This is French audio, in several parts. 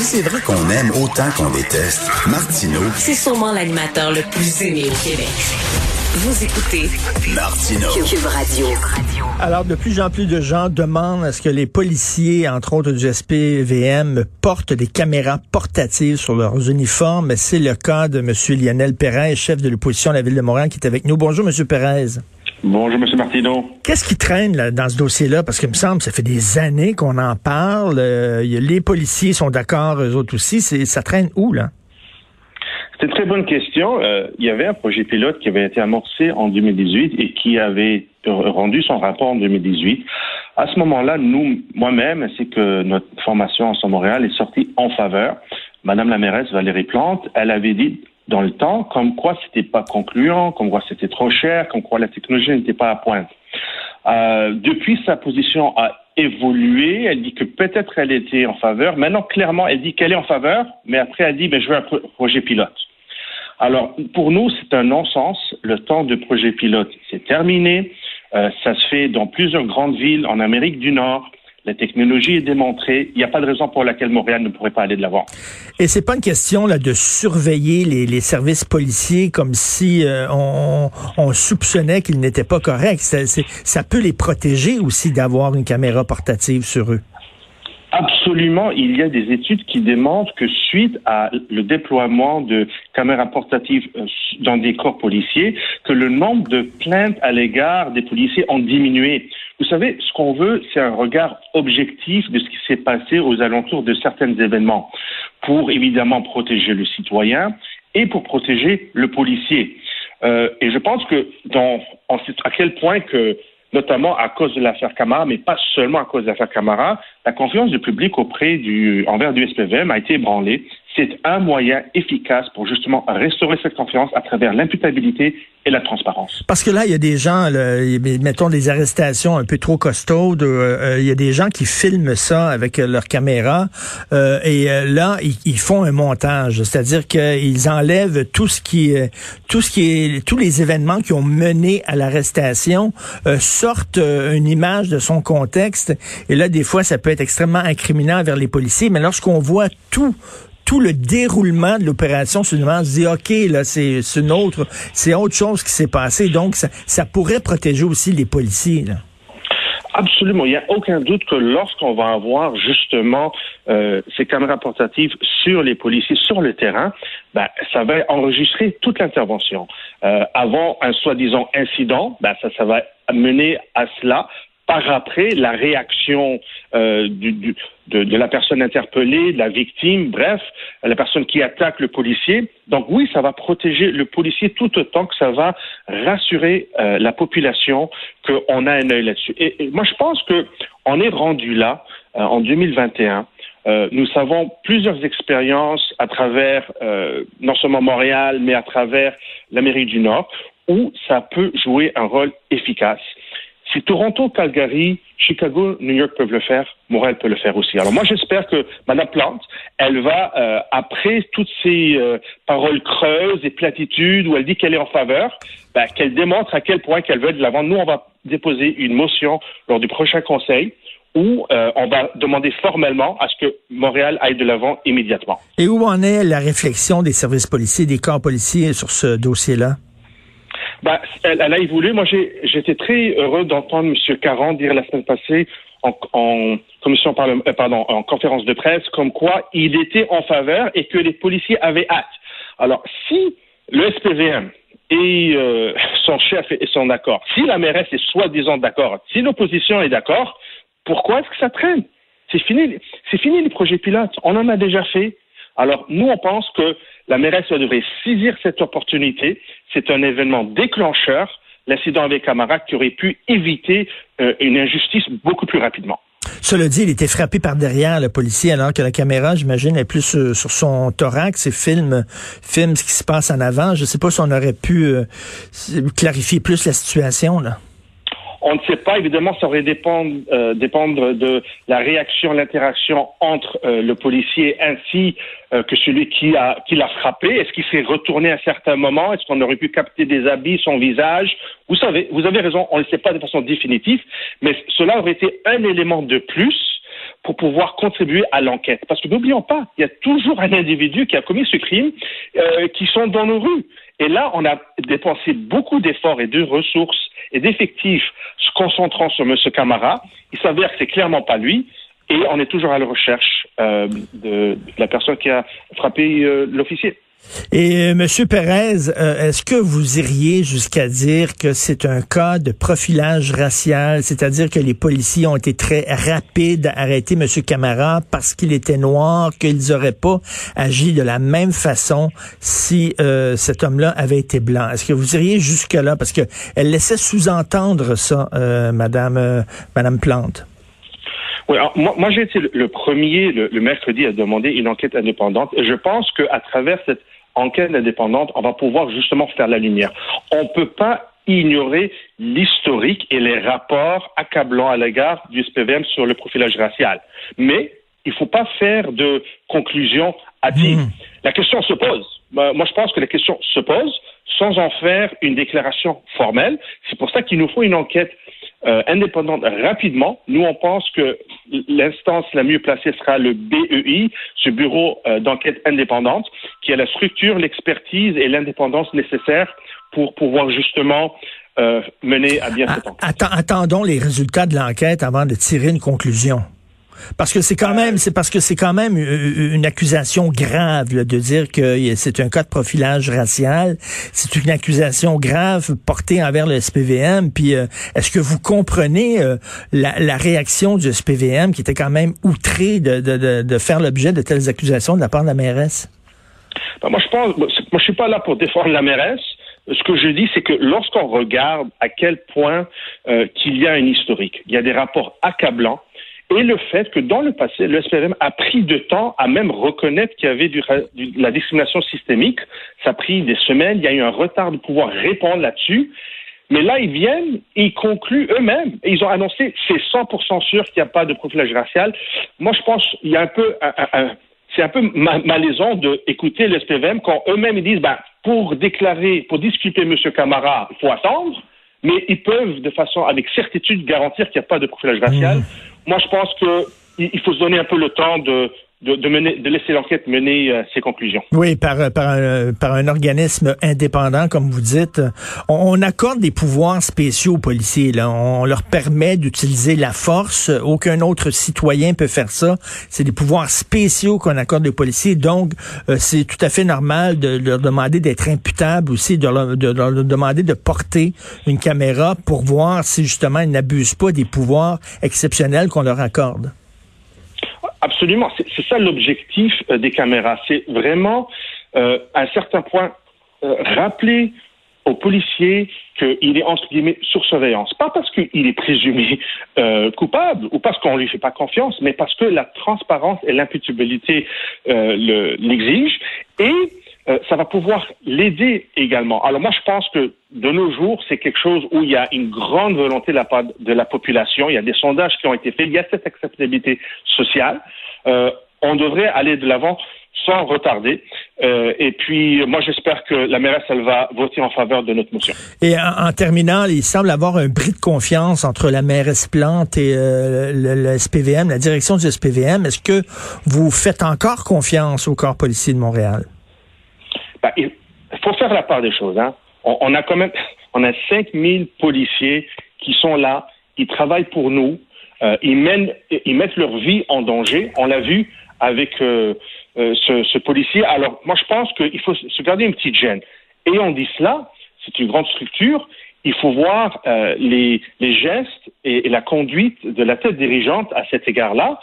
Si c'est vrai qu'on aime autant qu'on déteste, Martineau, C'est sûrement l'animateur le plus aimé au Québec. Vous écoutez Martineau. Cube Radio. Alors, de plus en plus de gens demandent à ce que les policiers, entre autres du SPVM, portent des caméras portatives sur leurs uniformes. C'est le cas de M. Lionel Perez, chef de l'opposition à la Ville de Montréal, qui est avec nous. Bonjour, M. Perez. Bonjour, M. Martineau. Qu'est-ce qui traîne là, dans ce dossier-là? Parce qu'il me semble ça fait des années qu'on en parle. Euh, les policiers sont d'accord, eux autres aussi. Ça traîne où, là? C'est une très bonne question. Euh, il y avait un projet pilote qui avait été amorcé en 2018 et qui avait rendu son rapport en 2018. À ce moment-là, nous, moi-même, ainsi que notre formation en Montréal est sortie en faveur. Madame la mairesse Valérie Plante, elle avait dit dans le temps comme quoi c'était pas concluant, comme quoi c'était trop cher, comme quoi la technologie n'était pas à pointe. Euh, depuis, sa position a évolué. Elle dit que peut-être elle était en faveur. Maintenant, clairement, elle dit qu'elle est en faveur, mais après, elle dit, ben, je veux un pro- projet pilote. Alors, pour nous, c'est un non-sens. Le temps de projet pilote, c'est terminé. Euh, ça se fait dans plusieurs grandes villes en Amérique du Nord. La technologie est démontrée. Il n'y a pas de raison pour laquelle Montréal ne pourrait pas aller de l'avant. Et c'est pas une question là de surveiller les, les services policiers comme si euh, on, on soupçonnait qu'ils n'étaient pas corrects. Ça, ça peut les protéger aussi d'avoir une caméra portative sur eux. Absolument, il y a des études qui démontrent que suite à le déploiement de caméras portatives euh, dans des corps policiers, que le nombre de plaintes à l'égard des policiers ont diminué. Vous savez, ce qu'on veut, c'est un regard objectif de ce qui s'est passé aux alentours de certains événements, pour évidemment protéger le citoyen et pour protéger le policier. Euh, et je pense que dans, on sait à quel point que notamment à cause de l'affaire Camara, mais pas seulement à cause de l'affaire Camara, la confiance du public auprès du, envers du SPVM a été ébranlée. C'est un moyen efficace pour justement restaurer cette confiance à travers l'imputabilité et la transparence. Parce que là, il y a des gens, mettons des arrestations un peu trop costaudes. euh, euh, Il y a des gens qui filment ça avec euh, leur caméra et là, ils, font un montage, c'est-à-dire qu'ils enlèvent tout ce qui, tout ce qui est, tous les événements qui ont mené à l'arrestation, sortent une image de son contexte. Et là, des fois, ça peut être extrêmement incriminant vers les policiers. Mais lorsqu'on voit tout tout le déroulement de l'opération, soudainement, se dit, OK, là, c'est c'est une autre, c'est autre chose qui s'est passé. Donc, ça, ça pourrait protéger aussi les policiers. Là. Absolument. Il n'y a aucun doute que lorsqu'on va avoir justement euh, ces caméras portatives sur les policiers, sur le terrain, ben, ça va enregistrer toute l'intervention. Euh, avant un soi-disant incident, ben, ça, ça va mener à cela. Par après, la réaction euh, de, la personne interpellée, de la victime, bref, la personne qui attaque le policier. Donc oui, ça va protéger le policier tout autant que ça va rassurer euh, la population qu'on a un œil là-dessus. Et, et moi, je pense que on est rendu là euh, en 2021. Euh, nous savons plusieurs expériences à travers euh, non seulement Montréal, mais à travers l'Amérique du Nord, où ça peut jouer un rôle efficace. Si Toronto, Calgary, Chicago, New York peuvent le faire, Montréal peut le faire aussi. Alors moi, j'espère que Mme Plante, elle va, euh, après toutes ces euh, paroles creuses et platitudes où elle dit qu'elle est en faveur, ben, qu'elle démontre à quel point qu'elle veut de l'avant. Nous, on va déposer une motion lors du prochain conseil où euh, on va demander formellement à ce que Montréal aille de l'avant immédiatement. Et où en est la réflexion des services policiers, des corps policiers sur ce dossier-là? Ben, elle, elle a évolué. Moi, j'étais très heureux d'entendre M. Caron dire la semaine passée en, en commission euh, pardon, en conférence de presse comme quoi il était en faveur et que les policiers avaient hâte. Alors, si le SPVM et euh, son chef sont d'accord, si la mairesse est soi-disant d'accord, si l'opposition est d'accord, pourquoi est-ce que ça traîne? C'est fini, c'est fini les projets pilotes. On en a déjà fait. Alors, nous, on pense que la mairesse devrait saisir cette opportunité. C'est un événement déclencheur, l'incident avec Camara, qui aurait pu éviter euh, une injustice beaucoup plus rapidement. Cela dit, il était frappé par derrière, le policier, alors que la caméra, j'imagine, est plus euh, sur son thorax et filme, filme ce qui se passe en avant. Je ne sais pas si on aurait pu euh, clarifier plus la situation. Là. On ne sait pas, évidemment, ça aurait euh, dépendre de la réaction, l'interaction entre euh, le policier ainsi euh, que celui qui a qui l'a frappé. Est-ce qu'il s'est retourné à un certain moment? Est-ce qu'on aurait pu capter des habits, son visage? Vous savez, vous avez raison, on ne le sait pas de façon définitive, mais cela aurait été un élément de plus pour pouvoir contribuer à l'enquête. Parce que n'oublions pas, il y a toujours un individu qui a commis ce crime euh, qui sont dans nos rues. Et là, on a dépensé beaucoup d'efforts et de ressources et d'effectifs se concentrant sur M. Camara. Il s'avère que c'est clairement pas lui. Et on est toujours à la recherche euh, de, la personne qui a frappé euh, l'officier. Et euh, Monsieur Perez, euh, est-ce que vous iriez jusqu'à dire que c'est un cas de profilage racial, c'est-à-dire que les policiers ont été très rapides à arrêter Monsieur Camara parce qu'il était noir, qu'ils n'auraient pas agi de la même façon si euh, cet homme-là avait été blanc? Est-ce que vous iriez jusque là parce que elle laissait sous-entendre ça, Madame Madame Plante oui, moi, moi j'ai été le, premier le, le, mercredi à demander une enquête indépendante et je pense qu'à travers cette enquête indépendante, on va pouvoir justement faire la lumière. On ne peut pas ignorer l'historique et les rapports accablants à l'égard du SPVM sur le profilage racial. Mais il ne faut pas faire de conclusions hâtives. Mmh. La question se pose. Moi, je pense que la question se pose sans en faire une déclaration formelle. C'est pour ça qu'il nous faut une enquête euh, indépendante rapidement. Nous, on pense que l'instance la mieux placée sera le BEI, ce bureau euh, d'enquête indépendante, qui a la structure, l'expertise et l'indépendance nécessaires pour pouvoir justement euh, mener à bien cette enquête. Attendons les résultats de l'enquête avant de tirer une conclusion. Parce que c'est quand même, c'est parce que c'est quand même une accusation grave de dire que c'est un cas de profilage racial. C'est une accusation grave portée envers le SPVM. Puis, euh, est-ce que vous comprenez euh, la, réaction du SPVM qui était quand même outré de, de, de, faire l'objet de telles accusations de la part de la mairesse? Ben, moi, je pense, moi, je suis pas là pour défendre la mairesse ce que je dis, c'est que lorsqu'on regarde à quel point euh, qu'il y a un historique, il y a des rapports accablants et le fait que dans le passé, le SPVM a pris de temps à même reconnaître qu'il y avait de la discrimination systémique. Ça a pris des semaines, il y a eu un retard de pouvoir répondre là-dessus. Mais là, ils viennent ils concluent eux-mêmes. Et ils ont annoncé, c'est 100% sûr qu'il n'y a pas de profilage racial. Moi, je pense qu'il y a un peu, c'est un peu malaisant d'écouter le SPVM quand eux-mêmes ils disent, ben, pour déclarer, pour discuter M. Camara, il faut attendre mais ils peuvent de façon avec certitude garantir qu'il n'y a pas de profilage racial. Mmh. Moi, je pense qu'il faut se donner un peu le temps de, de, laisser l'enquête mener euh, ses conclusions. Oui, par, par, un, par un organisme indépendant, comme vous dites. On, accorde des pouvoirs spéciaux aux policiers. On leur permet d'utiliser la force. Aucun autre citoyen peut faire ça. C'est des pouvoirs spéciaux qu'on accorde aux policiers. Donc, euh, c'est tout à fait normal de, leur demander d'être imputables aussi, de leur, de leur, demander de porter une caméra pour voir si justement ils n'abusent pas des pouvoirs exceptionnels qu'on leur accorde. Absolument, c'est ça l'objectif euh, des caméras. C'est vraiment, euh, à un certain point, euh, rappeler aux policiers qu'il est entre guillemets sur surveillance. Pas parce qu'il est présumé coupable ou parce qu'on lui fait pas confiance, mais parce que la transparence et l'imputabilité l'exigent. Et euh, ça va pouvoir l'aider également. Alors moi, je pense que de nos jours, c'est quelque chose où il y a une grande volonté de la part de la population. Il y a des sondages qui ont été faits. Il y a cette acceptabilité sociale. Euh, on devrait aller de l'avant sans retarder. Euh, et puis, moi, j'espère que la mairesse, elle va voter en faveur de notre motion. Et en, terminant, il semble avoir un bris de confiance entre la mairesse Plante et euh, le, SPVM, la direction du SPVM. Est-ce que vous faites encore confiance au corps policier de Montréal? Ben, il faut faire la part des choses. Hein. On, a quand même, on a 5000 policiers qui sont là, ils travaillent pour nous, euh, ils, mènent, ils mettent leur vie en danger. On l'a vu avec euh, euh, ce, ce, policier. Alors, moi, je pense qu'il faut se garder une petite gêne. Et on dit cela, c'est une grande structure. Il faut voir euh, les, les, gestes et, et, la conduite de la tête dirigeante à cet égard-là.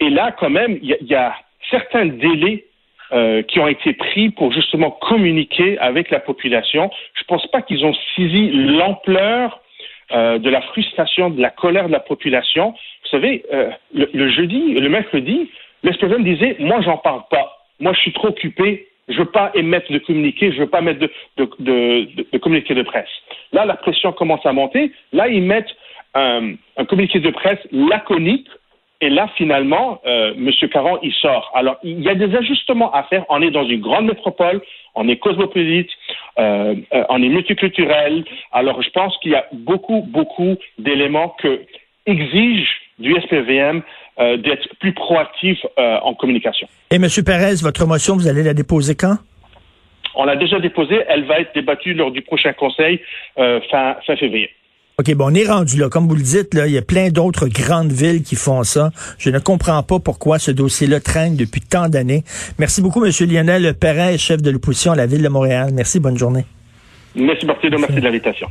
Et là, quand même, il y, y, a certains délais euh, qui ont été pris pour justement communiquer avec la population. Je ne pense pas qu'ils ont saisi l'ampleur euh, de la frustration, de la colère de la population. Vous savez, euh, le, le, jeudi, le mercredi, l'espèce disait, moi, j'en parle pas. Moi, je suis trop occupé. Je veux pas émettre de communiqué. Je veux pas mettre de, de, de, de communiqué de presse. Là, la pression commence à monter. Là, ils mettent un, un communiqué de presse laconique et là, finalement, euh, M. Caron, il sort. Alors, il y a des ajustements à faire. On est dans une grande métropole, on est cosmopolite, euh, euh, on est multiculturel. Alors, je pense qu'il y a beaucoup, beaucoup d'éléments que exige du SPVM d'être plus proactif en communication. Et M. Perez, votre motion, vous allez la déposer quand? On l'a déjà déposée. Elle va être débattue lors du prochain conseil fin, fin février. OK, bon, on est rendu là. Comme vous le dites, là, il y a plein d'autres grandes villes qui font ça. Je ne comprends pas pourquoi ce dossier-là traîne depuis tant d'années. Merci beaucoup, M. Lionel Perret, chef de l'opposition à la Ville de Montréal. Merci, bonne journée. Merci, Martino. Merci de l'invitation.